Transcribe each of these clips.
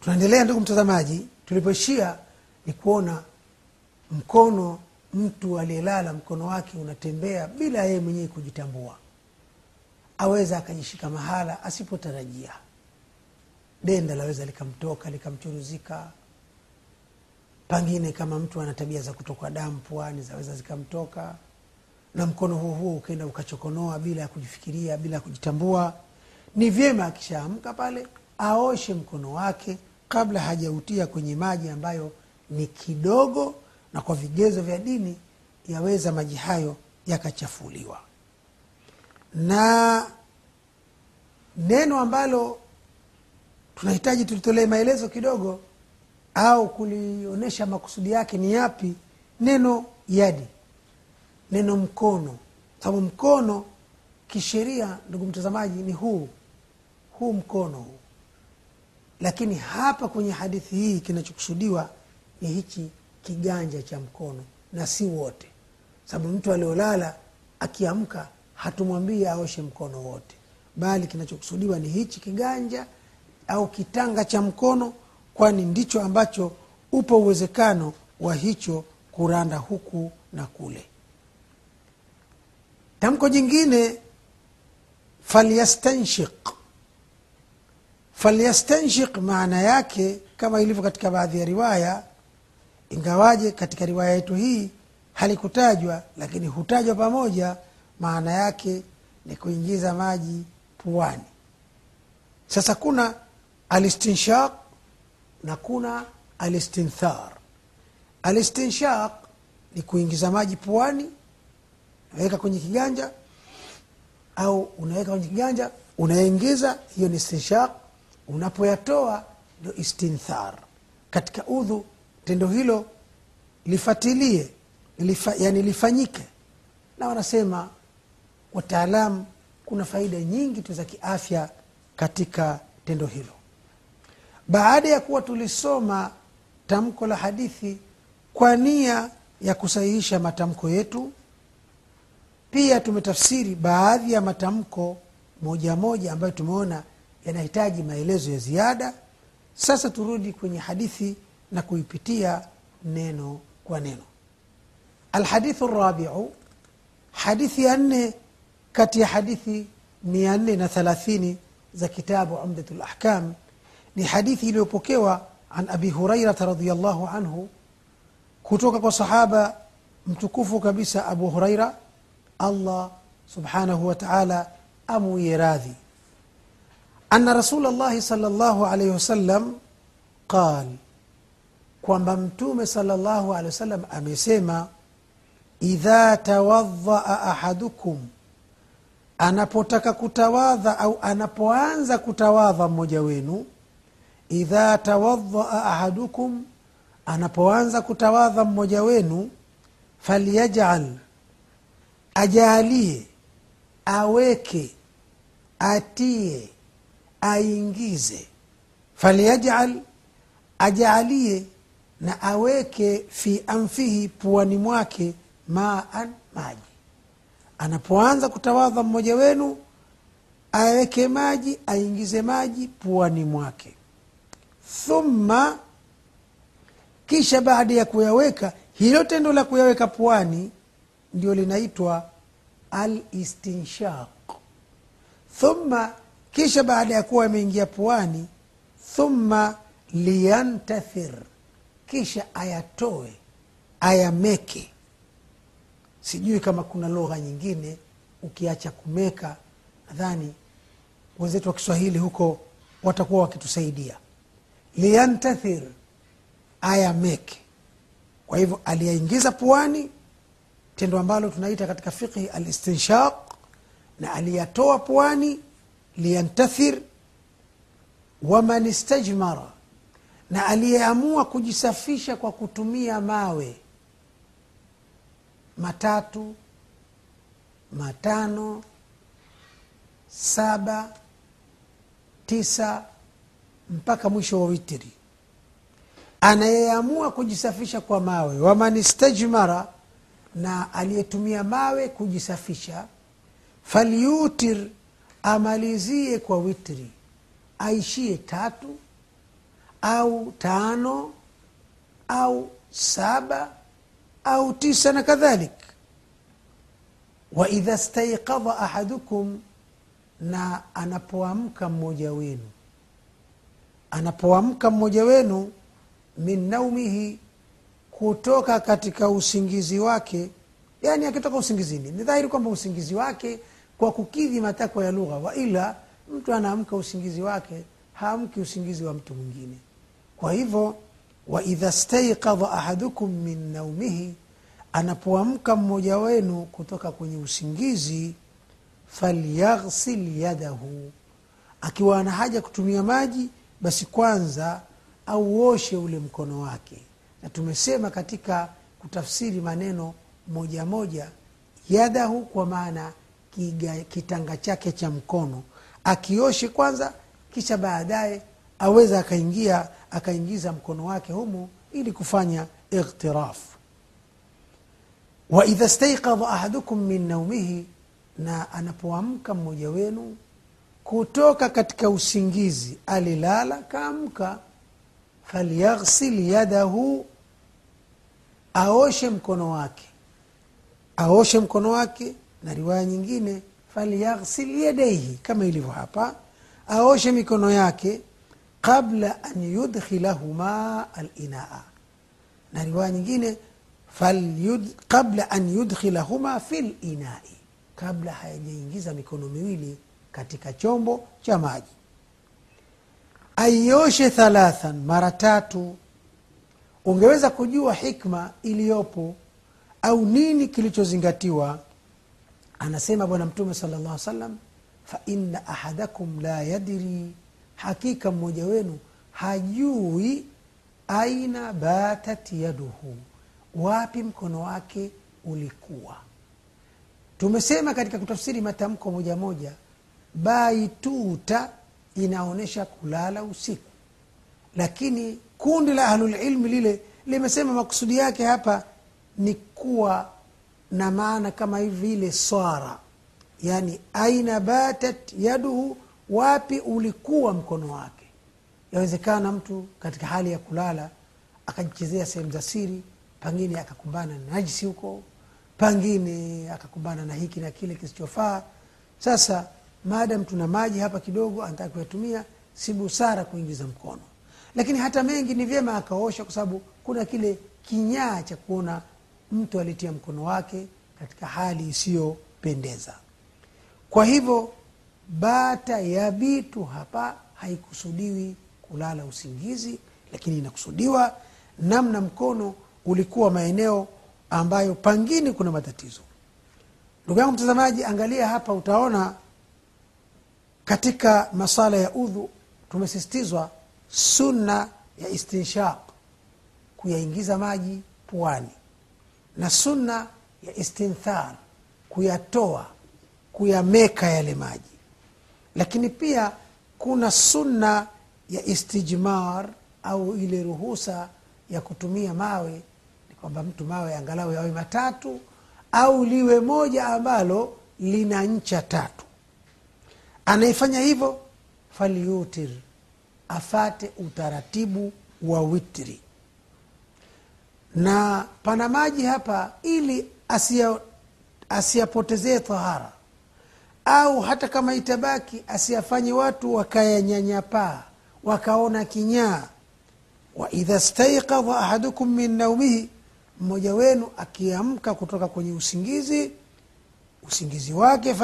tunaendelea ndugu mtazamaji tulipoishia ni kuona mkono mtu aliyelala mkono wake unatembea bila yeye mwenyewe kujitambua. Aweza akajishika mahala asipotarajia. Denda laweza likamtoka likamchuruzika. Pangine kama mtu ana tabia za kutokwa damu puani zaweza zikamtoka. Na mkono huo huo ukaenda ukachokonoa bila ya kujifikiria bila ya kujitambua. Ni vyema akishaamka pale aoshe mkono wake kabla hajautia kwenye maji ambayo ni kidogo na kwa vigezo vya dini yaweza maji hayo yakachafuliwa. Na neno ambalo tunahitaji tulitolee maelezo kidogo au kulionyesha makusudi yake ni yapi neno yadi neno mkono. Sababu mkono kisheria ndugu mtazamaji ni huu huu mkono huu lakini hapa kwenye hadithi hii kinachokusudiwa ni hichi kiganja cha mkono na si wote. Sababu mtu aliolala akiamka hatumwambii aoshe mkono wote. Bali kinachokusudiwa ni hichi kiganja au kitanga cha mkono kwani ndicho ambacho upo uwezekano wa hicho kuranda huku na kule. Tamko jingine falyastanshik falyastanshik maana yake kama ilivyo katika baadhi ya riwaya ingawaje katika riwaya yetu hii halikutajwa lakini hutajwa pamoja maana yake ni kuingiza maji puani. Sasa kuna alistinshaq na kuna alistinthar. Alistinshaq ni kuingiza maji puani unaweka kwenye kiganja au unaweka kwenye kiganja unaingiza hiyo ni istinshaq unapoyatoa ndio istinthar. Katika udhu tendo hilo lifatilie lifa, yani lifanyike. Na wanasema wataalamu kuna faida nyingi tu za kiafya katika tendo hilo. Baada ya kuwa tulisoma tamko la hadithi kwa nia ya kusahihisha matamko yetu pia tumetafsiri baadhi ya matamko moja moja ambayo tumeona yanahitaji maelezo ya ziada. Sasa turudi kwenye hadithi na kuipitia neno kwa neno. Alhadithu rabiu hadithi ya nne kati ya hadithi mia nne na thalathini za kitabu umdatu lahkam ni hadithi iliyopokewa an abi hurairata radiallahu anhu kutoka kwa sahaba mtukufu kabisa abu huraira allah subhanahu wa taala amuye radhi ana rasul llahi sal llahu alaihi wasallam qal kwamba mtume sala llahu alehi wasallam amesema idha tawadhaa ahadukum anapotaka kutawadha au anapoanza kutawadha mmoja wenu idha tawadhaa ahadukum anapoanza kutawadha mmoja wenu falyajal ajalie aweke atie aingize. Falyajal ajaalie na aweke fi anfihi puani mwake maan maji. Anapoanza kutawadha mmoja wenu aweke maji aingize maji puani mwake. Thumma kisha baada ya kuyaweka hilo tendo la kuyaweka puani ndio linaitwa alistinshaq. Thumma kisha baada ya kuwa ameingia puani thumma liyantathir kisha ayatoe ayameke. Sijui kama kuna lugha nyingine ukiacha kumeka nadhani wenzetu wa kiswahili huko watakuwa wakitusaidia. Liyantathir ayameke. Kwa hivyo aliyaingiza puani tendo ambalo tunaita katika fiqhi alistinshaq na aliyatoa puani liyantathir waman istajmara na aliyeamua kujisafisha kwa kutumia mawe. Matatu matano saba tisa mpaka mwisho wa witiri anayeamua kujisafisha kwa mawe waman istajmara na aliyetumia mawe kujisafisha falyutir amalizie kwa witri aishie tatu au tano au saba au tisa na kadhalik. Waidha staikadha ahadukum na anapoamka mmoja wenu anapoamka mmoja wenu min naumihi kutoka katika usingizi wake yani akitoka usingizini. Ni dhahiri kwamba usingizi wake kwa kukidhi matakwa ya lugha waila mtu anaamka usingizi wake haamki usingizi wa mtu mwingine. Kwa hivyo waidha staiqadha ahadukum min naumihi anapoamka mmoja wenu kutoka kwenye usingizi falyaghsil yadahu. Akiwa ana haja kutumia maji basi kwanza auoshe ule mkono wake. Na tumesema katika kutafsiri maneno moja moja yadahu kwa maana kiga, kitanga chake cha mkono. Akioshe kwanza kisha baadaye aweza akaingia akaingiza mkono wake humu ili kufanya ightiraf. Waidha staiqadha ahadukum min naumihi na anapoamka mmoja wenu kutoka katika usingizi alilala kaamka falyaghsil yadahu aoshe mkono wake. Aoshe mkono wake na riwaya nyingine falyaghsil yadaihi kama ilivyo hapa aoshe mikono yake qabla an yudkhilahuma alinaa. Na riwaya nyingine falyud, qabla an yudkhilahuma fi linai kabla hayajaingiza mikono miwili katika chombo cha maji. Aioshe thalathan mara tatu. Ungeweza kujua hikma iliyopo au nini kilichozingatiwa anasema bwana mtume sala llah salam faina ahadakum la yadri. Hakika mmoja wenu hajui aina batat yaduhu wapi mkono wake ulikuwa. Tumesema katika kutafsiri matamko moja moja baituta inaonyesha kulala usiku. Lakini kundi la ahlulilmi lile limesema makusudi yake hapa ni kuwa na maana kama hivile swara yani aina batat yaduhu wapi ulikuwa mkono wake? Yawezekana mtu katika hali ya kulala akajichezea sehemu za siri pengine akakumbana na najisi huko pengine akakumbana na hiki na kile kisichofaa. Sasa maadam tuna maji hapa kidogo anataka kuyatumia si busara kuingiza mkono. Lakini hata mengi ni vyema akaosha kwa sababu kuna kile kinyaa cha kuona mtu alitia mkono wake katika hali isiyopendeza. Kwa hivyo bata ya bitu hapa haikusudiwi kulala usingizi lakini inakusudiwa namna mkono ulikuwa maeneo ambayo pangine kuna matatizo. Ndugu yangu mtazamaji angalia hapa utaona katika masala ya udhu tumesisitizwa sunna ya istinshaq kuyaingiza maji puani na sunna ya istinthar kuyatoa kuyameka yale maji. Lakini pia kuna sunna ya istijmar au ile ruhusa ya kutumia mawe ni kwamba mtu mawe angalau yawe matatu au liwe moja ambalo lina ncha tatu. Anayefanya hivyo falyutir afate utaratibu wa witri na pana maji hapa ili asiyapotezee tahara. Au hata kama itabaki asiyafanye watu wakayanyanyapaa wakaona kinyaa. Waidha staikadha ahadukum min naumihi mmoja wenu akiamka kutoka kwenye usingizi usingizi wake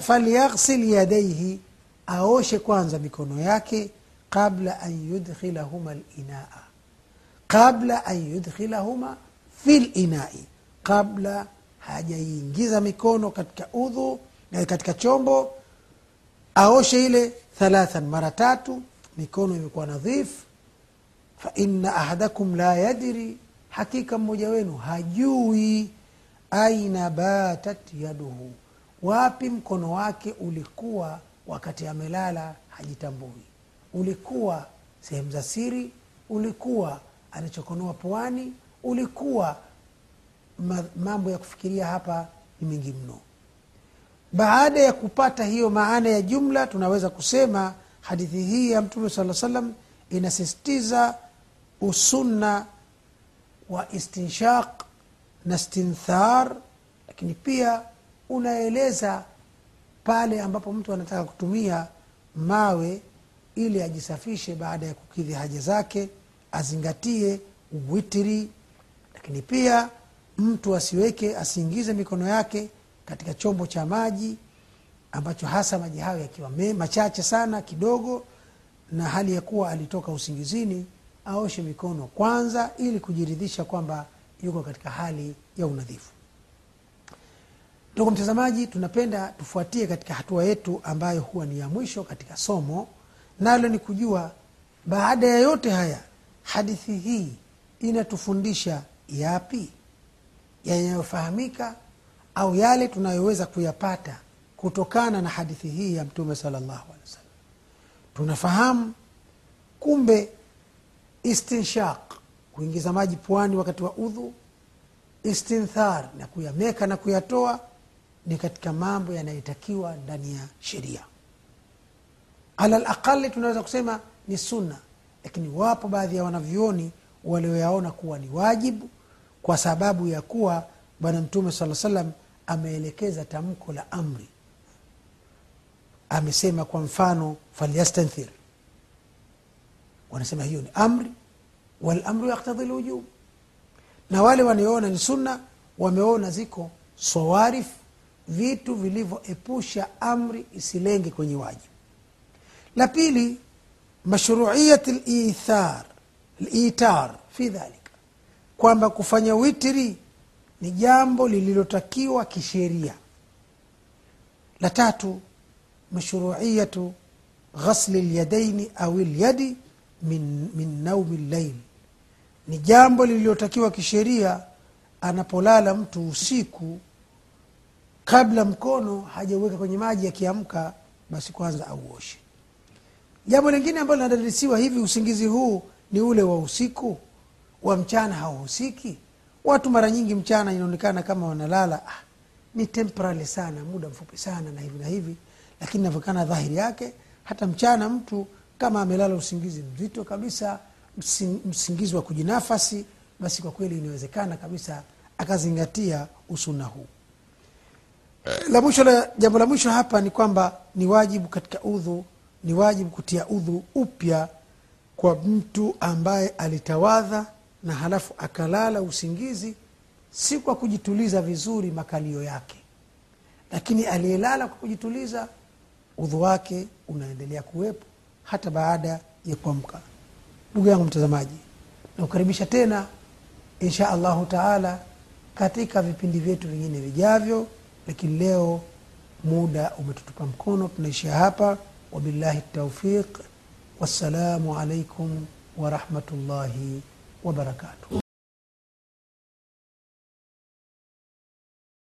falyaghsil yadaihi aoshe kwanza mikono yake qabla an yudkhilahuma linaa qabla an yudkhilahuma fi linai qabla hajaiingiza mikono katika udhu katika chombo aoshe ile thalathan mara tatu mikono imekuwa nadhif faina ahadakum la yadri hakika mmoja wenu hajui aina batat yaduhu. Wapi mkono wake ulikuwa wakati amelala hajitambui? Ulikuwa sehemu za siri? Ulikuwa anachokonoa puani ulikuwa mambo ya kufikiria hapa ni mengi mno. Baada ya kupata hiyo maana ya jumla tunaweza kusema hadithi hii ya mtume saa salam inasisitiza usunna wa istinshaq na stinthar lakini pia unaeleza pale ambapo mtu anataka kutumia mawe ili ajisafishe baada ya kukidhi haja zake azingatie uwitiri lakini pia mtu asiweke asiingize mikono yake katika chombo cha maji ambacho hasa maji hayo yakiwa machache sana kidogo na hali ya kuwa alitoka usingizini aoshe mikono kwanza ili kujiridhisha kwamba yuko katika hali ya unadhifu. Ndugu mtazamaji tunapenda tufuatie katika hatua yetu ambayo huwa ni ya mwisho katika somo nalo ni kujua baada ya yote haya hadithi hii inatufundisha yapi? Yanayofahamika au yale tunayoweza kuyapata kutokana na hadithi hii ya mtume salllahu alehi wasallam. Tunafahamu kumbe istinshaq kuingiza maji puani wakati wa udhu istinthar na kuyameka na kuyatoa ni katika mambo yanayotakiwa ndani ya sheria. Ala laqali tunaweza kusema ni sunna lakini wapo baadhi ya wanavyuoni walioyaona kuwa ni wajibu kwa sababu ya kuwa bwana mtume saa salam ameelekeza tamko la amri. Amesema kwa mfano falyastanthir. Wanasema hiyo ni amri walamru yaktadhi lwujub na wale wanaoona ni sunna wameona ziko sawarif vitu vilivyoepusha amri isilenge kwenye wajibu. La pili mashruiyat lithar litar fi dhalika kwamba kufanya witri ni jambo lililotakiwa kisheria. La tatu mashruiyatu ghasli lyadaini au lyadi min, min naumi llail ni jambo lililotakiwa kisheria anapolala mtu usiku kabla mkono hajauweka kwenye maji akiamka basi kwanza auoshe jambo lingine ambalo linadadisiwa hivi usingizi huu ni ule wa usiku? Wa mchana hauhusiki? Watu mara nyingi mchana inaonekana kama wanalala. Ah, ni temporary sana muda mfupi sana na hivi na hivi. Lakini inavyokana dhahiri yake hata mchana mtu kama amelala usingizi mzito kabisa msi- msingizi wa kujinafasi basi kwa kweli inawezekana kabisa akazingatia usuna huu. La mwisho la jambo la mwisho hapa ni kwamba ni wajibu katika udhu ni wajibu kutia udhu upya kwa mtu ambaye alitawadha na halafu akalala usingizi si kwa kujituliza vizuri makalio yake. Lakini aliyelala kwa kujituliza udhu wake unaendelea kuwepo hata baada ya kuamka. Ndugu yangu mtazamaji nakukaribisha tena insha allahu taala katika vipindi vyetu vingine vijavyo lakini leo muda umetutupa mkono tunaishia hapa وبالله التوفيق والسلام عليكم ورحمة الله وبركاته.